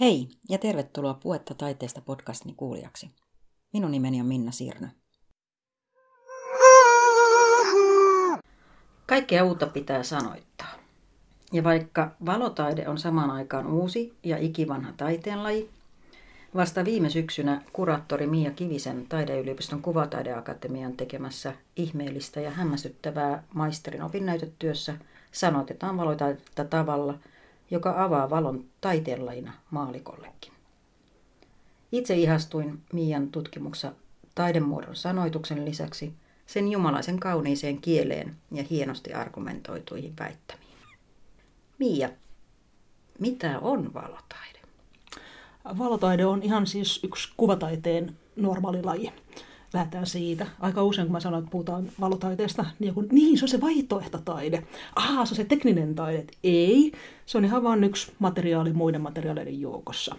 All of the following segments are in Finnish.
Hei ja tervetuloa Puetta taiteesta podcastini kuulijaksi. Minun nimeni on Minna Sirnö. Kaikkea uutta pitää sanoittaa. Ja vaikka valotaide on samaan aikaan uusi ja ikivanha taiteenlaji, vasta viime syksynä kuraattori Mia Kivisen Taideyliopiston kuvataideakatemian tekemässä ihmeellistä ja hämmästyttävää maisterin opinnäytetyössä sanotetaan valotaidetta tavalla – joka avaa valon taiteenlajina maalikollekin. Itse ihastuin Mian tutkimuksessa taidemuodon sanoituksen lisäksi sen jumalaisen kauniiseen kieleen ja hienosti argumentoituihin väittämiin. Mia, mitä on valotaide? Valotaide on ihan siis yksi kuvataiteen normaali laji lähdetään siitä. Aika usein, kun mä sanon, että puhutaan valotaiteesta, niin joku, niin se on se vaihtoehtotaide. Ah, se on se tekninen taide. Ei, se on ihan vain yksi materiaali muiden materiaaleiden joukossa.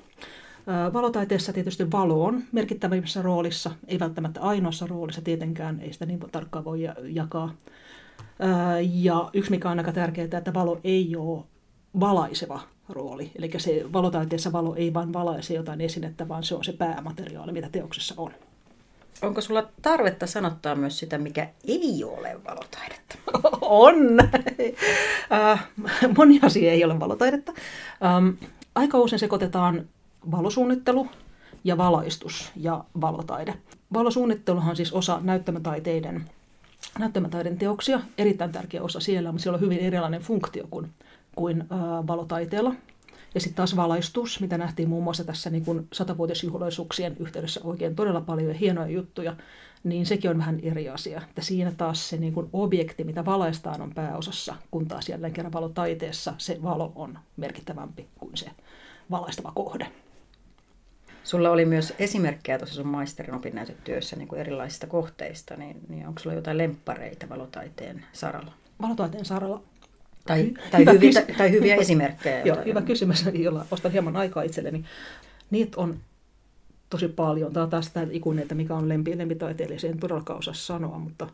Valotaiteessa tietysti valo on merkittävämmässä roolissa, ei välttämättä ainoassa roolissa tietenkään, ei sitä niin tarkkaan voi jakaa. Ja yksi mikä on aika tärkeää, että valo ei ole valaiseva rooli. Eli se valotaiteessa valo ei vain valaise jotain esinettä, vaan se on se päämateriaali, mitä teoksessa on. Onko sulla tarvetta sanottaa myös sitä, mikä ei ole valotaidetta? On! Äh, moni asia ei ole valotaidetta. Ähm, aika usein sekoitetaan valosuunnittelu ja valaistus ja valotaide. Valosuunnitteluhan on siis osa näyttämätaiteiden, näyttämätaiden teoksia, erittäin tärkeä osa siellä, mutta siellä on hyvin erilainen funktio kuin, kuin äh, valotaiteella. Ja sitten taas valaistus, mitä nähtiin muun muassa tässä niin kuin satavuotisjuhlaisuuksien yhteydessä oikein todella paljon hienoja juttuja, niin sekin on vähän eri asia. Että siinä taas se niin kuin objekti, mitä valaistaan, on pääosassa, kun taas jälleen kerran valotaiteessa se valo on merkittävämpi kuin se valaistava kohde. Sulla oli myös esimerkkejä tuossa sun maisterin opinnäytetyössä niin kuin erilaisista kohteista, niin, niin onko sulla jotain lemppareita valotaiteen saralla? Valotaiteen saralla tai, tai, hyvä hyviä, kys- tai hyviä esimerkkejä. Joo, hyvä kysymys, jolla ostan hieman aikaa itselleni. Niitä on tosi paljon. Tämä on taas tämä ikuinen, että mikä on lempi, lempitaiteilija, en todellakaan osaa sanoa, mutta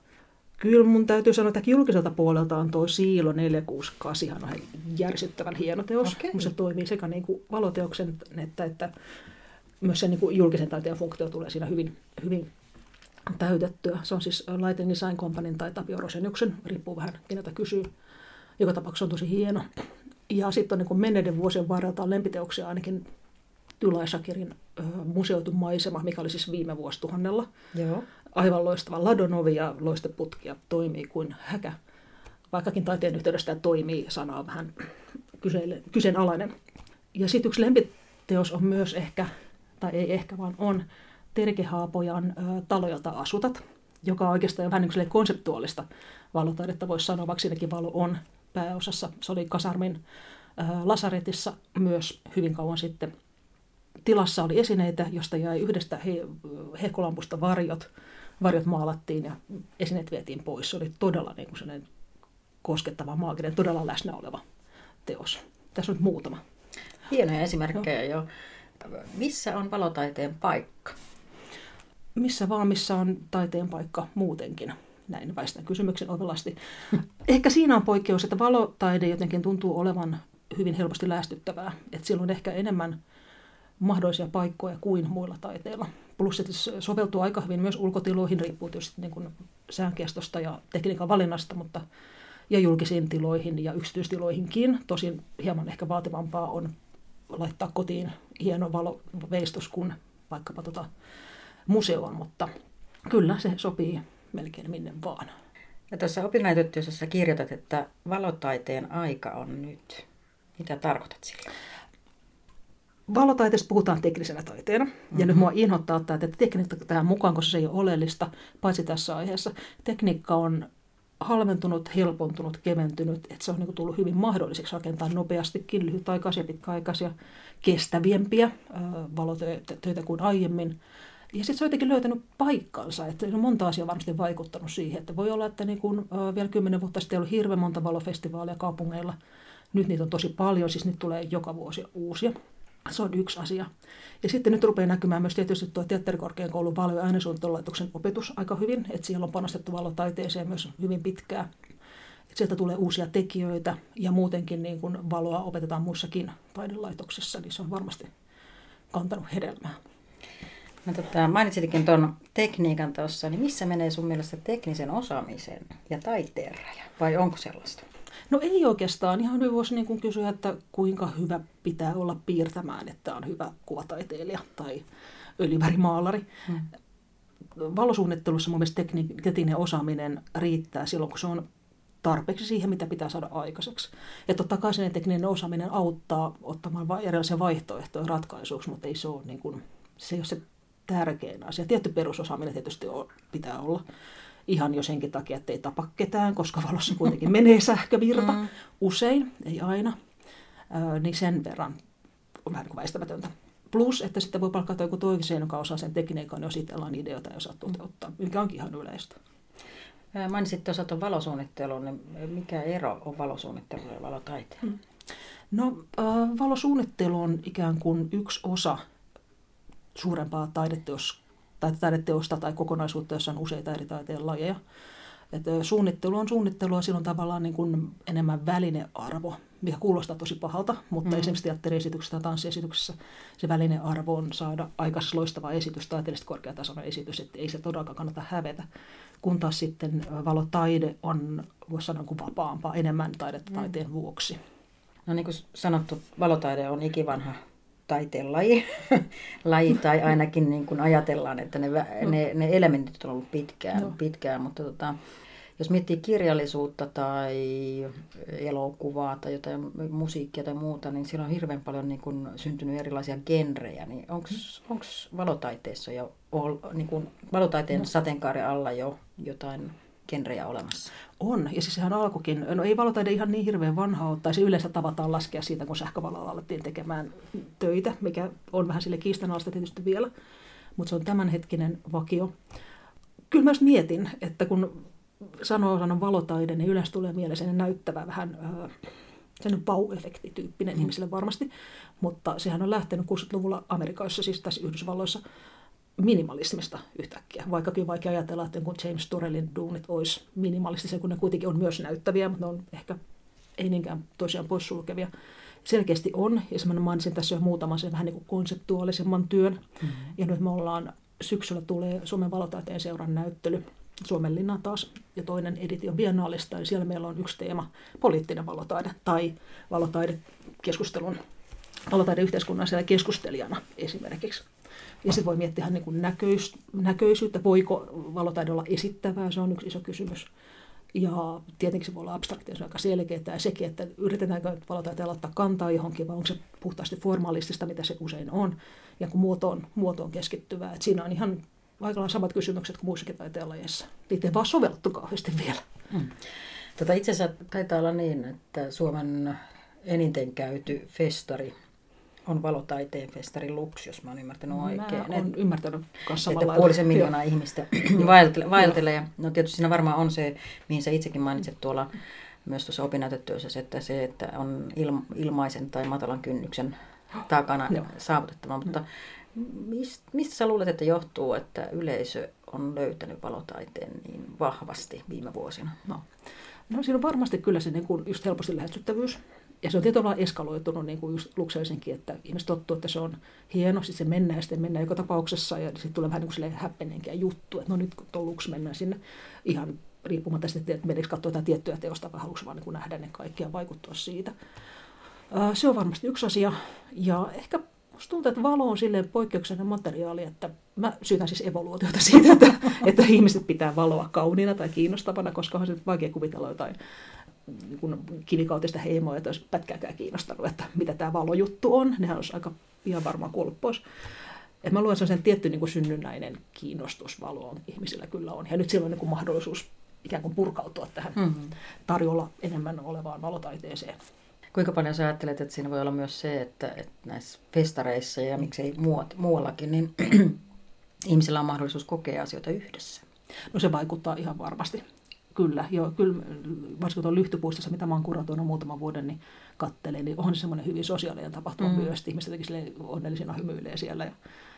kyllä mun täytyy sanoa, että julkiselta puolelta on tuo Siilo 468 on järsyttävän hieno teos. Okay. se toimii sekä niin kuin valoteoksen että, että myös sen niin kuin julkisen taiteen funktio tulee siinä hyvin, hyvin täytettyä. Se on siis Lighting Design Companyn tai Tapio Roseniuksen, riippuu vähän keneltä kysyy joka tapauksessa on tosi hieno. Ja sitten on niin menneiden vuosien varrelta on lempiteoksia ainakin Tylai Shakirin museoitu maisema, mikä oli siis viime vuosituhannella. Joo. Aivan loistava ladonovi ja loisteputkia toimii kuin häkä. Vaikkakin taiteen yhteydessä toimii sanaa vähän kyseenalainen. Ja sitten yksi lempiteos on myös ehkä, tai ei ehkä, vaan on Terke Haapojan Talo, jota asutat, joka on oikeastaan vähän niin konseptuaalista valotaidetta, voisi sanoa, vaikka siinäkin valo on pääosassa. Se oli Kasarmin lasaretissa myös hyvin kauan sitten. Tilassa oli esineitä, josta jäi yhdestä he, hehkulampusta varjot. Varjot maalattiin ja esineet vietiin pois. Se oli todella niin kuin koskettava, maaginen, todella läsnä oleva teos. Tässä on nyt muutama. Hienoja esimerkkejä jo. Missä on valotaiteen paikka? Missä vaan, missä on taiteen paikka muutenkin näin väistän kysymyksen ovelasti. Ehkä siinä on poikkeus, että valotaide jotenkin tuntuu olevan hyvin helposti lähestyttävää. Että siellä on ehkä enemmän mahdollisia paikkoja kuin muilla taiteilla. Plus, että se soveltuu aika hyvin myös ulkotiloihin, riippuu tietysti niin kuin säänkestosta ja tekniikan valinnasta, mutta ja julkisiin tiloihin ja yksityistiloihinkin. Tosin hieman ehkä vaativampaa on laittaa kotiin hieno valoveistos kuin vaikkapa tota museoon, mutta kyllä se sopii melkein minne vaan. Ja tuossa opinnäytetyössä kirjoitat, että valotaiteen aika on nyt. Mitä tarkoitat sillä? Valotaiteesta puhutaan teknisenä taiteena. Mm-hmm. Ja nyt mhm. mua inhottaa ottaa että tekniikka tähän mukaan, koska se ei ole oleellista, paitsi tässä aiheessa. Tekniikka on halventunut, helpontunut, keventynyt, että se on niin tullut hyvin mahdolliseksi rakentaa nopeastikin lyhytaikaisia, pitkäaikaisia, kestäviempiä valotöitä kuin aiemmin. Ja sitten se on jotenkin löytänyt paikkansa, että on monta asiaa varmasti vaikuttanut siihen, että voi olla, että niin kun, äh, vielä kymmenen vuotta sitten ei ollut hirveän monta valofestivaaleja kaupungeilla. Nyt niitä on tosi paljon, siis niitä tulee joka vuosi uusia. Se on yksi asia. Ja sitten nyt rupeaa näkymään myös tietysti tuo teatterikorkeakoulun valo- ja äänesuunnittelulaitoksen opetus aika hyvin, että siellä on panostettu valotaiteeseen myös hyvin pitkään. Että sieltä tulee uusia tekijöitä ja muutenkin niin kun valoa opetetaan muissakin taidelaitoksissa, niin se on varmasti kantanut hedelmää. No, tota, mainitsitkin tuon tekniikan tuossa, niin missä menee sun mielestä teknisen osaamisen ja taiteen raja? Vai onko sellaista? No ei oikeastaan. Ihan hyvin voisi niin kuin kysyä, että kuinka hyvä pitää olla piirtämään, että on hyvä kuvataiteilija tai öljyvärimaalari. Hmm. Valosuunnittelussa mun mielestä tekninen osaaminen riittää silloin, kun se on tarpeeksi siihen, mitä pitää saada aikaiseksi. Ja totta kai sen tekninen osaaminen auttaa ottamaan erilaisia vaihtoehtoja ratkaisuksi, mutta ei se ole, niin kuin, se, ei ole se tärkein asia. Tietty perusosaaminen tietysti on, pitää olla ihan jo senkin takia, että ei tapa ketään, koska valossa kuitenkin menee sähkövirta mm. usein, ei aina, Ö, niin sen verran on vähän niin kuin väistämätöntä. Plus, että sitten voi palkata joku toisen, joka osaa sen tekniikan, jos itsellä ideoita ja osaa toteuttaa, mikä onkin ihan yleistä. Mainitsit tuossa tuon valosuunnittelun, niin mikä ero on valosuunnittelulla ja valotaiteen? Hmm. No, äh, valosuunnittelu on ikään kuin yksi osa suurempaa taideteos, tai taideteosta tai kokonaisuutta, jossa on useita eri taiteen lajeja. Et suunnittelu on suunnittelua, sillä on tavallaan niin kuin enemmän välinearvo, mikä kuulostaa tosi pahalta, mutta mm. esimerkiksi teatteriesityksessä tai tanssiesityksessä se välinearvo on saada aikaisessa loistava esitys, taiteellisesti korkeatasoinen esitys, että ei se todellakaan kannata hävetä. Kun taas sitten valotaide on, voisi sanoa, kuin vapaampaa, enemmän taidetta mm. taiteen vuoksi. No niin kuin sanottu, valotaide on ikivanha taiteen laji, laji tai ainakin niin kuin ajatellaan, että ne, no. ne, ne elementit on ollut pitkään, no. pitkään mutta tota, jos miettii kirjallisuutta tai elokuvaa tai jotain musiikkia tai muuta, niin siellä on hirveän paljon niin kuin syntynyt erilaisia genrejä. Niin onko valotaiteessa jo, niin kuin valotaiteen no. sateenkaaren alla jo jotain genrejä olemassa? On, ja siis sehän alkukin, no ei valotaide ihan niin hirveän vanha ole, tai se yleensä tavataan laskea siitä, kun sähkövalolla alettiin tekemään töitä, mikä on vähän sille kiistanalaista tietysti vielä, mutta se on tämänhetkinen vakio. Kyllä mä mietin, että kun sanoo sanon valotaide, niin yleensä tulee mieleen sen näyttävä vähän äh, sen pau-efektityyppinen mm. ihmisille varmasti, mutta sehän on lähtenyt 60-luvulla Amerikassa, siis tässä Yhdysvalloissa, minimalismista yhtäkkiä. Vaikkakin vaikea ajatella, että kun James Turrellin duunit olisi minimalistisia, kun ne kuitenkin on myös näyttäviä, mutta ne on ehkä ei niinkään toisiaan poissulkevia. Selkeästi on, ja mä mainitsin tässä jo muutaman sen vähän niin kuin konseptuaalisemman työn. Mm-hmm. Ja nyt me ollaan, syksyllä tulee Suomen valotaiteen seuran näyttely, Suomenlinna taas, ja toinen editio Biennaalista, ja siellä meillä on yksi teema, poliittinen valotaide, tai valotaide keskustelun, valotaide yhteiskunnallisena keskustelijana esimerkiksi. Ja sitten voi miettiä niin kuin näköis, näköisyyttä, voiko valotaide olla esittävää, se on yksi iso kysymys. Ja tietenkin se voi olla abstraktia, se on aika selkeää ja sekin, että yritetäänkö valotaiteella ottaa kantaa johonkin vai onko se puhtaasti formalistista, mitä se usein on, ja kun muoto on, muoto on keskittyvää. Et siinä on ihan aika samat kysymykset kuin muissakin taiteenlajeissa. Niitä ei vaan sovellettu kauheasti vielä. Hmm. Tota, itse asiassa taitaa olla niin, että Suomen eniten käyty festari on valotaiteen festari Lux, jos mä oon ymmärtänyt oikein. Mä oon ymmärtänyt kanssa Että puolisen miljoonaa ihmistä vaeltelee. Ja no tietysti siinä varmaan on se, mihin sä itsekin mainitsit tuolla myös tuossa opinnäytetyössä, että se, että on ilmaisen tai matalan kynnyksen takana Joo. saavutettava. Mutta mistä, mistä sä luulet, että johtuu, että yleisö on löytänyt valotaiteen niin vahvasti viime vuosina? No, no siinä on varmasti kyllä se niin kuin just helposti lähestyttävyys ja se on tietyllä tavalla eskaloitunut, niin kuin just Lukselisinkin, että ihmiset tottuu, että se on hieno, sitten se mennään ja sitten mennään joka tapauksessa ja sitten tulee vähän niin kuin häppenenkiä juttu, että no nyt kun Lux mennään sinne ihan riippumatta sitten, että meneekö katsoa jotain tiettyä teosta vai haluatko vaan niin nähdä ne kaikki ja vaikuttua siitä. Se on varmasti yksi asia ja ehkä Musta tuntuu, että valo on silleen poikkeuksellinen materiaali, että mä syytän siis evoluutiota siitä, että, että ihmiset pitää valoa kauniina tai kiinnostavana, koska on se vaikea kuvitella jotain niin kivikautista heimoa, että olisi pätkääkään kiinnostanut, että mitä tämä valojuttu on. Nehän olisi aika pian varmaan kuollut pois. Et mä luen sen tietty niin kuin synnynnäinen kiinnostus valoon ihmisillä kyllä on. Ja nyt silloin niin kuin mahdollisuus ikään kuin purkautua tähän mm-hmm. tarjolla enemmän olevaan valotaiteeseen. Kuinka paljon sä ajattelet, että siinä voi olla myös se, että, että näissä festareissa ja miksei muut, muuallakin, niin ihmisillä on mahdollisuus kokea asioita yhdessä? No se vaikuttaa ihan varmasti. Kyllä, joo, kyllä varsinkin tuon lyhtypuistossa, mitä mä oon kuratoinut muutaman vuoden, niin kattelin, niin on se semmoinen hyvin sosiaalinen tapahtuma mm. myös. Ihmiset jotenkin onnellisina hymyilee siellä. Ja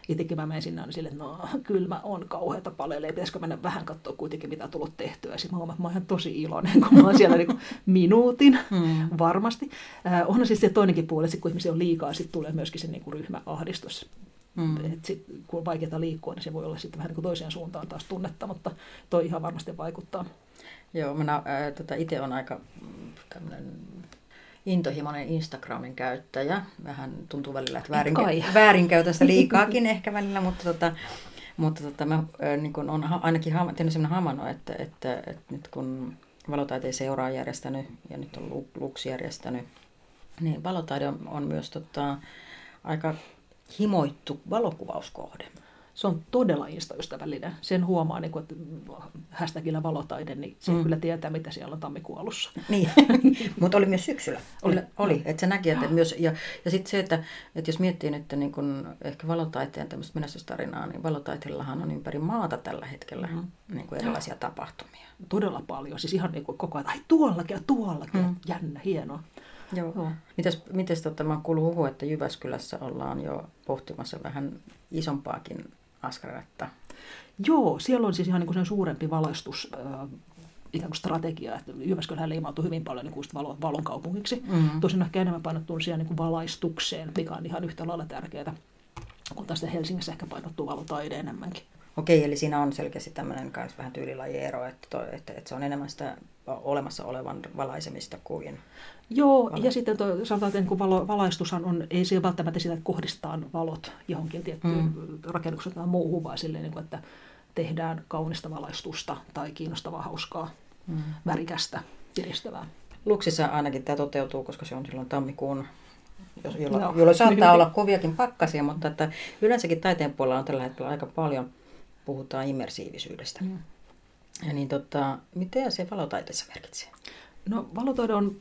itsekin mä menen sinne niin sille, että no kyllä mä on kauheata paljon, pitäisikö mennä vähän katsoa kuitenkin, mitä on tullut tehtyä. Sitten mä huomaan, että mä oon ihan tosi iloinen, kun mä oon siellä niin minuutin, mm. varmasti. Äh, onhan siis se toinenkin puoli, että kun ihmisiä on liikaa, sitten tulee myöskin se niin kuin ryhmäahdistus. Mm. Et sit, kun on vaikeaa liikkua, niin se voi olla sitten vähän niin kuin toiseen suuntaan taas tunnetta, mutta toi ihan varmasti vaikuttaa. Joo, minä äh, tota, itse olen aika tämmöinen intohimoinen Instagramin käyttäjä. Vähän tuntuu välillä, että väärin, väärinkäytän sitä liikaakin ehkä välillä, mutta, tota, mutta tota, mä äh, niin kun on ainakin ha, tehnyt sellainen hamano, että, että, että, että nyt kun valotaiteen seura on järjestänyt ja nyt on Lux järjestänyt, niin valotaide on, on myös tota, aika himoittu valokuvauskohde. Se on todella instaystävällinen. Sen huomaa, niin kuin, että hashtagillä valotaide, niin se mm. kyllä tietää, mitä siellä on tammikuun alussa. Niin, mutta oli myös syksyllä. Oli, oli. että se näki, että myös, ja, ja sitten se, että, että jos miettii nyt niin kun ehkä valotaiteen tämmöistä menestystarinaa, niin valotaiteellahan on ympäri maata tällä hetkellä mm. niin kuin erilaisia tapahtumia. Todella paljon, siis ihan niin kuin koko ajan, ai tuollakin ja tuollakin, mm. jännä, hienoa. Joo. Joo. Mites, mites tota, mä kuullut huhu, että Jyväskylässä ollaan jo pohtimassa vähän isompaakin askaretta? Joo, siellä on siis ihan niin sen suurempi valaistus äh, ikään kuin strategia, että Jyväskylä leimautuu hyvin paljon niin kuin valon, valon kaupungiksi. Mm-hmm. Tosin ehkä enemmän painottuu siihen niin kuin valaistukseen, mikä on ihan yhtä lailla tärkeää, kun tästä Helsingissä ehkä painottuu valotaide enemmänkin. Okei, eli siinä on selkeästi tämmöinen kanssa vähän tyylilajiero, että, to, että, että se on enemmän sitä olemassa olevan valaisemista kuin... Joo, valo. ja sitten toi, sanotaan, että niin valo, valaistushan on, ei se välttämättä sitä, että kohdistaan valot johonkin tiettyyn mm. rakennukseen tai muuhun, vaan silleen, niin kuin, että tehdään kaunista valaistusta tai kiinnostavaa, hauskaa, mm. värikästä, piristävää. Luksissa ainakin tämä toteutuu, koska se on silloin tammikuun jolloin, no, jolloin saattaa olla koviakin pakkasia, mutta että yleensäkin taiteen puolella on tällä hetkellä aika paljon puhutaan immersiivisyydestä. Mm. Ja niin tota, mitä se valotaiteessa merkitsee? No valotaide on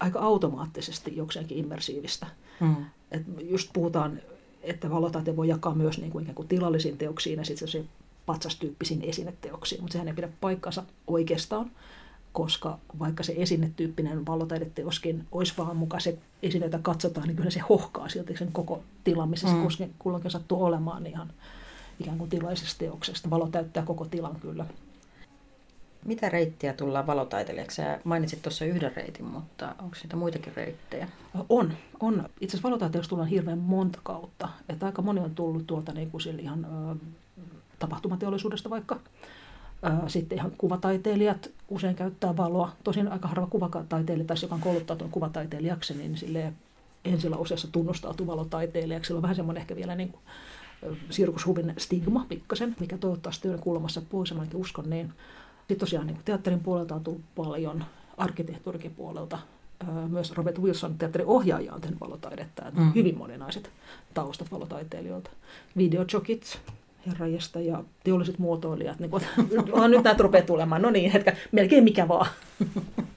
aika automaattisesti jokseenkin immersiivistä. Mm. Et just puhutaan, että valotaite voi jakaa myös niin kuin ikään kuin tilallisiin teoksiin ja sitten se patsastyyppisiin esineteoksiin, mutta sehän ei pidä paikkansa oikeastaan, koska vaikka se esinetyyppinen valotaideteoskin olisi vaan mukaan se esine, jota katsotaan, niin kyllä se hohkaa silti sen koko tilan, missä mm. se kulloinkin sattuu olemaan niin ihan ikään kuin tilaisesta teoksesta. Valo täyttää koko tilan kyllä. Mitä reittiä tullaan valotaiteilijaksi? Sä mainitsit tuossa yhden reitin, mutta onko niitä muitakin reittejä? On. on. Itse asiassa valotaiteilijaksi tullaan hirveän monta kautta. Että aika moni on tullut tuolta niin kuin ihan ö, tapahtumateollisuudesta vaikka. Sitten ihan kuvataiteilijat usein käyttää valoa. Tosin aika harva kuvataiteilija, tai joka on kouluttautunut kuvataiteilijaksi, niin sille useassa tunnustautuu valotaiteilijaksi. Sillä on vähän semmoinen ehkä vielä niin kuin, sirkushuvin stigma pikkasen, mikä toivottavasti on kuulemassa pois, ja uskon niin. Sitten tosiaan niin teatterin puolelta on tullut paljon, arkkitehtuurikin puolelta. Myös Robert Wilson, teatterin ohjaaja, on tehnyt valotaidetta. Mm. Hyvin moninaiset taustat valotaiteilijoilta. Videojokit, herrajesta ja teolliset muotoilijat. Niin kun, on nyt näitä rupeaa tulemaan. No niin, hetkä, melkein mikä vaan.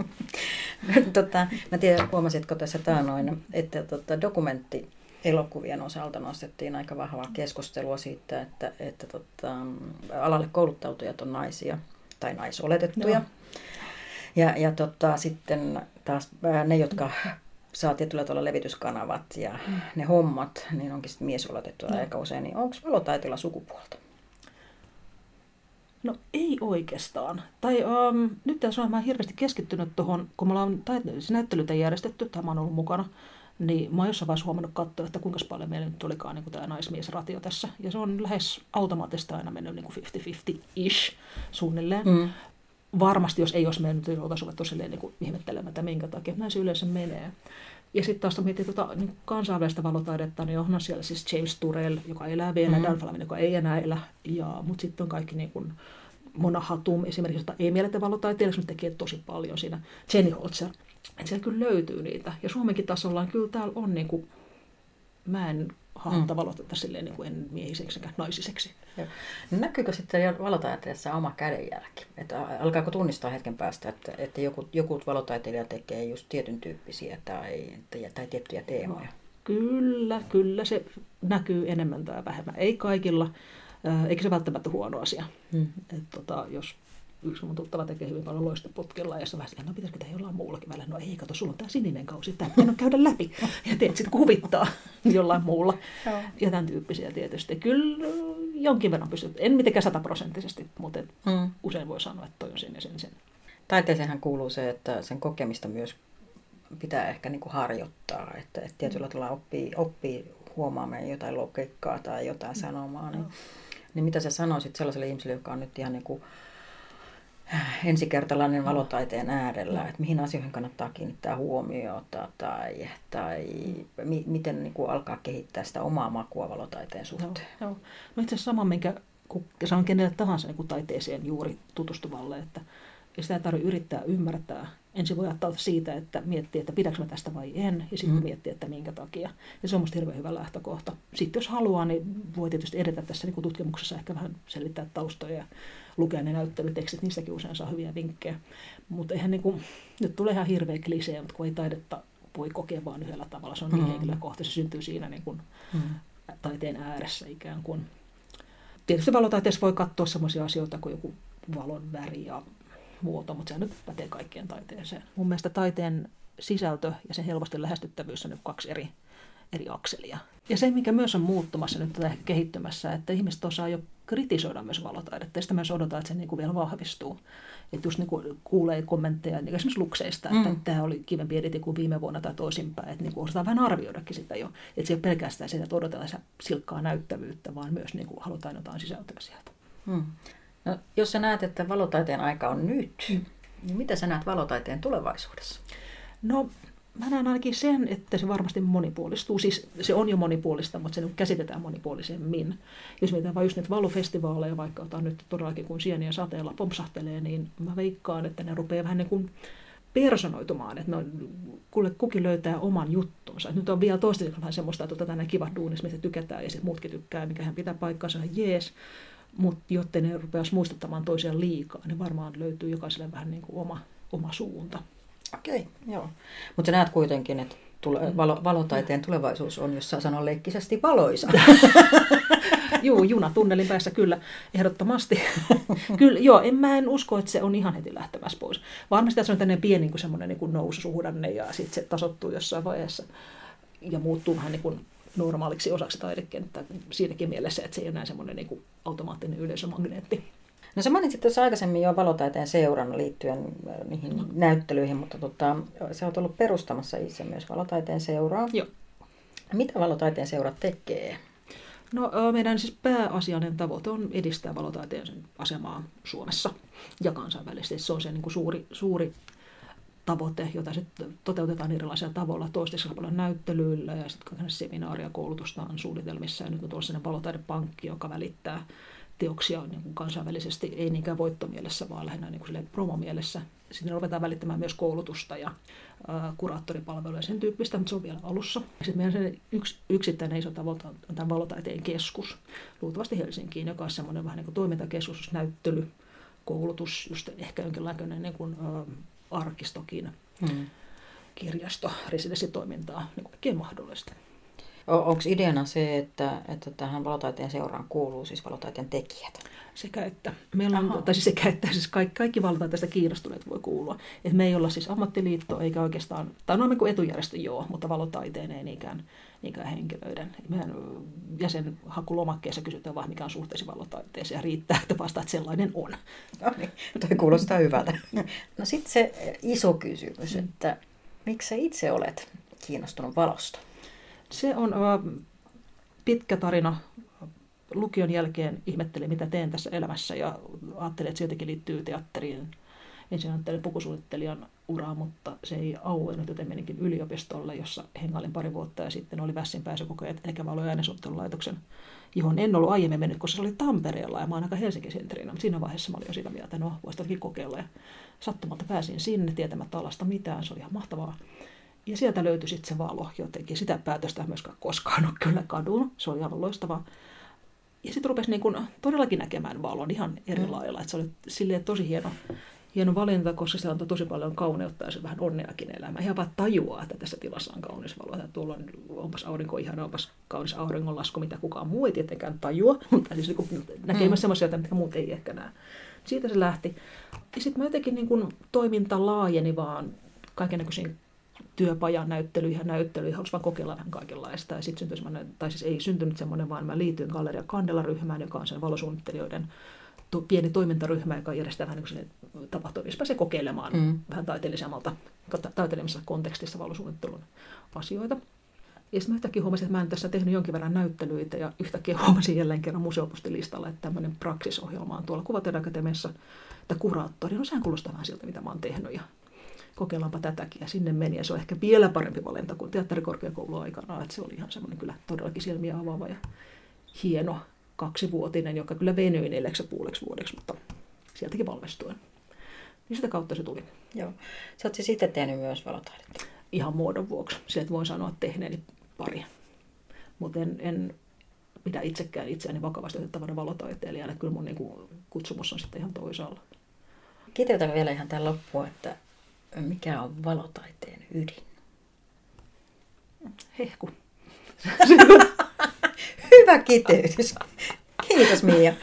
tota, mä tiedän, huomasitko tässä taanoin, että tota, dokumentti elokuvien osalta nostettiin aika vahvaa keskustelua siitä, että, että tota, alalle kouluttautujat on naisia tai naisoletettuja. Ja, ja tota, sitten taas ne, jotka saa tietyllä tavalla levityskanavat ja mm. ne hommat, niin onkin sitten miesoletettuja no. aika usein. Niin onko valotaiteella sukupuolta? No ei oikeastaan. Tai um, nyt tässä on mä hirveästi keskittynyt tuohon, kun me ollaan näyttelytä järjestetty, tämä on ollut mukana, niin mä oon jossain vaiheessa huomannut katsoa, että kuinka paljon meillä nyt olikaan niin tämä naismiesratio tässä. Ja se on lähes automaattisesti aina mennyt niin 50-50-ish suunnilleen. Mm. Varmasti, jos ei olisi mennyt, niin oltaisiin ruvettu silleen niin ihmettelemään, että minkä takia näin se yleensä menee. Ja sitten taas miettii tuota, niin kansainvälistä valotaidetta, niin onhan siellä siis James Turrell, joka elää vielä, mm. Dan Flamin, joka ei enää elä. Ja, mutta sitten on kaikki niin kuin, Mona Hatum esimerkiksi, jota ei mielletä valotaiteilijaksi, mutta tekee tosi paljon siinä. Jenny Holzer, että siellä kyllä löytyy niitä. Ja Suomenkin tasolla niin kyllä täällä on, niin kuin, mä en hahmota mm. valotetta silleen niin kuin en miehiseksi naisiseksi. Joo. Näkyykö sitten valotaiteessa oma kädenjälki? Että alkaako tunnistaa hetken päästä, että, että joku, joku valotaiteilija tekee just tietyn tyyppisiä tai, tai tiettyjä teemoja? No, kyllä, kyllä se näkyy enemmän tai vähemmän. Ei kaikilla, eikä se välttämättä huono asia. Hmm. Et, tota, jos yksi mun tuttava tekee hyvin paljon loistoputkella ja se vähän no pitäisikö tehdä jollain muullakin välillä. No ei, kato, sulla on tämä sininen kausi, tämä pitää käydä läpi. Ja teet sitten kuvittaa jollain muulla. Joo. Ja tämän tyyppisiä tietysti. Kyllä jonkin verran pystyt, en mitenkään sataprosenttisesti, mutta mm. usein voi sanoa, että toi on sen ja sen sen. Taiteeseenhan kuuluu se, että sen kokemista myös pitää ehkä niin kuin harjoittaa, että, että tietyllä tavalla oppii, oppii huomaamaan jotain logiikkaa tai jotain mm. sanomaa. Niin, niin mitä sä sanoisit sellaiselle ihmiselle, joka on nyt ihan niin kuin ensikertalainen valotaiteen äärellä, että mihin asioihin kannattaa kiinnittää huomiota tai, tai mi, miten niin kuin alkaa kehittää sitä omaa makua valotaiteen suhteen. Joo, joo. No itse asiassa sama, minkä sanon kenelle tahansa niin kuin taiteeseen juuri tutustuvalle, että ei sitä tarvitse yrittää ymmärtää. Ensin voi ottaa siitä, että miettii, että pidäkö mä tästä vai en, ja sitten mm. miettii, että minkä takia. Ja se on musta hirveän hyvä lähtökohta. Sitten jos haluaa, niin voi tietysti edetä tässä niin kuin tutkimuksessa ehkä vähän selittää taustoja ja lukea ne näyttelytekstit, niistäkin usein saa hyviä vinkkejä. Mutta eihän niin kuin, nyt tulee ihan hirveä klisee, mutta kun ei taidetta voi kokea vaan yhdellä tavalla, se on niin mm. henkilökohtaisesti, se syntyy siinä niin kuin mm. taiteen ääressä ikään kuin. Tietysti valotaiteessa voi katsoa sellaisia asioita kuin joku valon väri ja muoto, mutta se nyt pätee kaikkien taiteeseen. Mun mielestä taiteen sisältö ja sen helposti lähestyttävyys on nyt kaksi eri, eri akselia. Ja se, mikä myös on muuttumassa nyt tätä kehittymässä, että ihmiset osaa jo kritisoida myös valotaidetta. Ja sitä myös odotetaan, että se niin kuin vielä vahvistuu. Että just niin kuin kuulee kommentteja niin esimerkiksi lukseista, että mm. tämä oli kivempi editi kuin viime vuonna tai toisinpäin. Että niin kuin osataan vähän arvioidakin sitä jo. Että se ei ole pelkästään sitä, että odotetaan sitä silkkaa näyttävyyttä, vaan myös niin kuin halutaan jotain sisältöä sieltä. Mm. No, jos sä näet, että valotaiteen aika on nyt, mm. niin mitä sä näet valotaiteen tulevaisuudessa? No, mä näen ainakin sen, että se varmasti monipuolistuu. Siis se on jo monipuolista, mutta se nyt käsitetään monipuolisemmin. Jos mietitään vain just nyt valufestivaaleja, vaikka otan nyt todellakin kun sieniä sateella pompsahtelee, niin mä veikkaan, että ne rupeaa vähän niin kuin personoitumaan, että no, kuule, kukin löytää oman juttunsa. Nyt on vielä toistaiseksi vähän semmoista, että otetaan nämä kivat duunis, mitä tykätään ja sitten muutkin tykkää, mikä hän pitää paikkansa, jees. Mutta jotta ne rupeaisi muistuttamaan toisiaan liikaa, niin varmaan löytyy jokaiselle vähän niin kuin oma, oma suunta. Okei, okay, joo. Mutta näet kuitenkin, että tule, mm. valo, valotaiteen tulevaisuus on, jos saa sanoa leikkisesti, valoisa. Joo, juna tunnelin päässä kyllä, ehdottomasti. kyllä, joo, en, mä en usko, että se on ihan heti lähtemässä pois. Varmasti se on tämmöinen pieni niin kuin semmoinen niin noususuhdanne ja sitten se tasottuu jossain vaiheessa ja muuttuu vähän niin kuin normaaliksi osaksi taidekenttää siinäkin mielessä, että se ei ole näin semmoinen niin kuin automaattinen yleisömagneetti. No sä mainitsit tuossa aikaisemmin jo valotaiteen seuran liittyen äh, niihin no. näyttelyihin, mutta tota, sä oot ollut perustamassa itse myös valotaiteen seuraa. Joo. Mitä valotaiteen seura tekee? No meidän siis pääasiallinen tavoite on edistää valotaiteen asemaa Suomessa ja kansainvälisesti. Se on se niin kuin suuri, suuri tavoite, jota sitten toteutetaan erilaisilla tavoilla, toistaiseksi paljon näyttelyillä ja sitten seminaaria koulutusta on suunnitelmissa. Ja nyt on tuossa valotaidepankki, joka välittää teoksia niin kuin kansainvälisesti, ei niinkään voittomielessä, vaan lähinnä niin kuin promomielessä. Sitten ruvetaan välittämään myös koulutusta ja ää, kuraattoripalveluja ja sen tyyppistä, mutta se on vielä alussa. Sitten meidän se yksi, yksittäinen iso tavoite on tämä valotaiteen keskus, luultavasti Helsinkiin, joka on semmoinen vähän niin kuin toimintakeskus, näyttely, koulutus, just ehkä jonkinlainen niin kuin, ää, arkistokin, hmm. kirjasto, residenssitoimintaa, niin kuin mahdollista. Onko ideana se, että, että tähän valotaiteen seuraan kuuluu siis valotaiteen tekijät? Sekä että. Meillä on, tai siis sekä että siis kaikki, kaikki valotaiteesta kiinnostuneet voi kuulua. Et me ei olla siis ammattiliitto eikä oikeastaan, tai no kuin etujärjestö joo, mutta valotaiteen ei niinkään, niinkään henkilöiden. Meidän jäsenhakulomakkeessa kysytään vaan mikä on suhteesi valotaiteeseen ja riittää, että vastaa, että sellainen on. No niin, toi kuulostaa hyvältä. No sitten se iso kysymys, mm. että miksi sä itse olet kiinnostunut valosta? Se on pitkä tarina. Lukion jälkeen ihmettelin, mitä teen tässä elämässä ja ajattelin, että se jotenkin liittyy teatteriin. Ensin ajattelin pukusuunnittelijan uraa, mutta se ei auennut, joten meninkin yliopistolle, jossa hengailin pari vuotta ja sitten oli Vässin pääsykokeet, eli valo- ja äänensuunnittelulaitoksen, johon en ollut aiemmin mennyt, koska se oli Tampereella ja mä oon aika Helsingin sentrinä, mutta siinä vaiheessa mä olin jo sitä mieltä, no, voisi kokeilla. Ja sattumalta pääsin sinne tietämättä alasta mitään, se oli ihan mahtavaa. Ja sieltä löytyi sitten se valo jotenkin. Sitä päätöstä ei myöskään koskaan ole kyllä kadun. Se oli aivan loistava. Ja sitten rupesi niin kun todellakin näkemään valon ihan eri mm. lailla. Että se oli silleen tosi hieno, hieno valinta, koska se antaa tosi paljon kauneutta ja se vähän onneakin elämään. Ihan vaan tajuaa, että tässä tilassa on kaunis valo. Että tuolla on, onpas aurinko ihan, onpas kaunis auringonlasku, mitä kukaan muu ei tietenkään tajua, mutta siis niin näkee mm. sellaisia, mitä muut ei ehkä näe. Siitä se lähti. Ja sitten mä jotenkin niin kuin toiminta laajeni vaan kaikenlaisiin työpajan näyttelyihin ja näyttelyihin, halusin vaan kokeilla vähän kaikenlaista. Ja sitten syntyi semmoinen, tai siis ei syntynyt semmoinen, vaan mä liityin Galleria Kandela-ryhmään, joka on sen valosuunnittelijoiden to, pieni toimintaryhmä, joka järjestää vähän niin tapahtumia, missä pääsee kokeilemaan mm. vähän taiteellisemmalta, taiteellisemmassa kontekstissa valosuunnittelun asioita. Ja sitten mä yhtäkkiä huomasin, että mä en tässä tehnyt jonkin verran näyttelyitä ja yhtäkkiä huomasin jälleen kerran museopustilistalla, että tämmöinen praksisohjelma on tuolla Kuvatiedeakatemiassa, että kuraattori, no sehän kuulostaa vähän siltä, mitä mä oon tehnyt ja kokeillaanpa tätäkin. Ja sinne meni ja se on ehkä vielä parempi valinta kuin teatterikorkeakoulu aikana, että se oli ihan semmoinen kyllä todellakin silmiä avaava ja hieno kaksivuotinen, joka kyllä venyi neljäksi puoleksi vuodeksi, mutta sieltäkin valmistuin. Niin sitä kautta se tuli. Joo. Sä oot siis itse tehnyt myös valotaidetta? Ihan muodon vuoksi. Sieltä voin sanoa tehneeni pari. Mutta en, en pidä itsekään itseäni vakavasti otettavana valotaiteilijana. Kyllä mun niin kutsumus on sitten ihan toisaalla. Kiteytän vielä ihan tämän loppuun, että mikä on valotaiteen ydin? Hehku. Hyvä kiteytys. Kiitos Mia.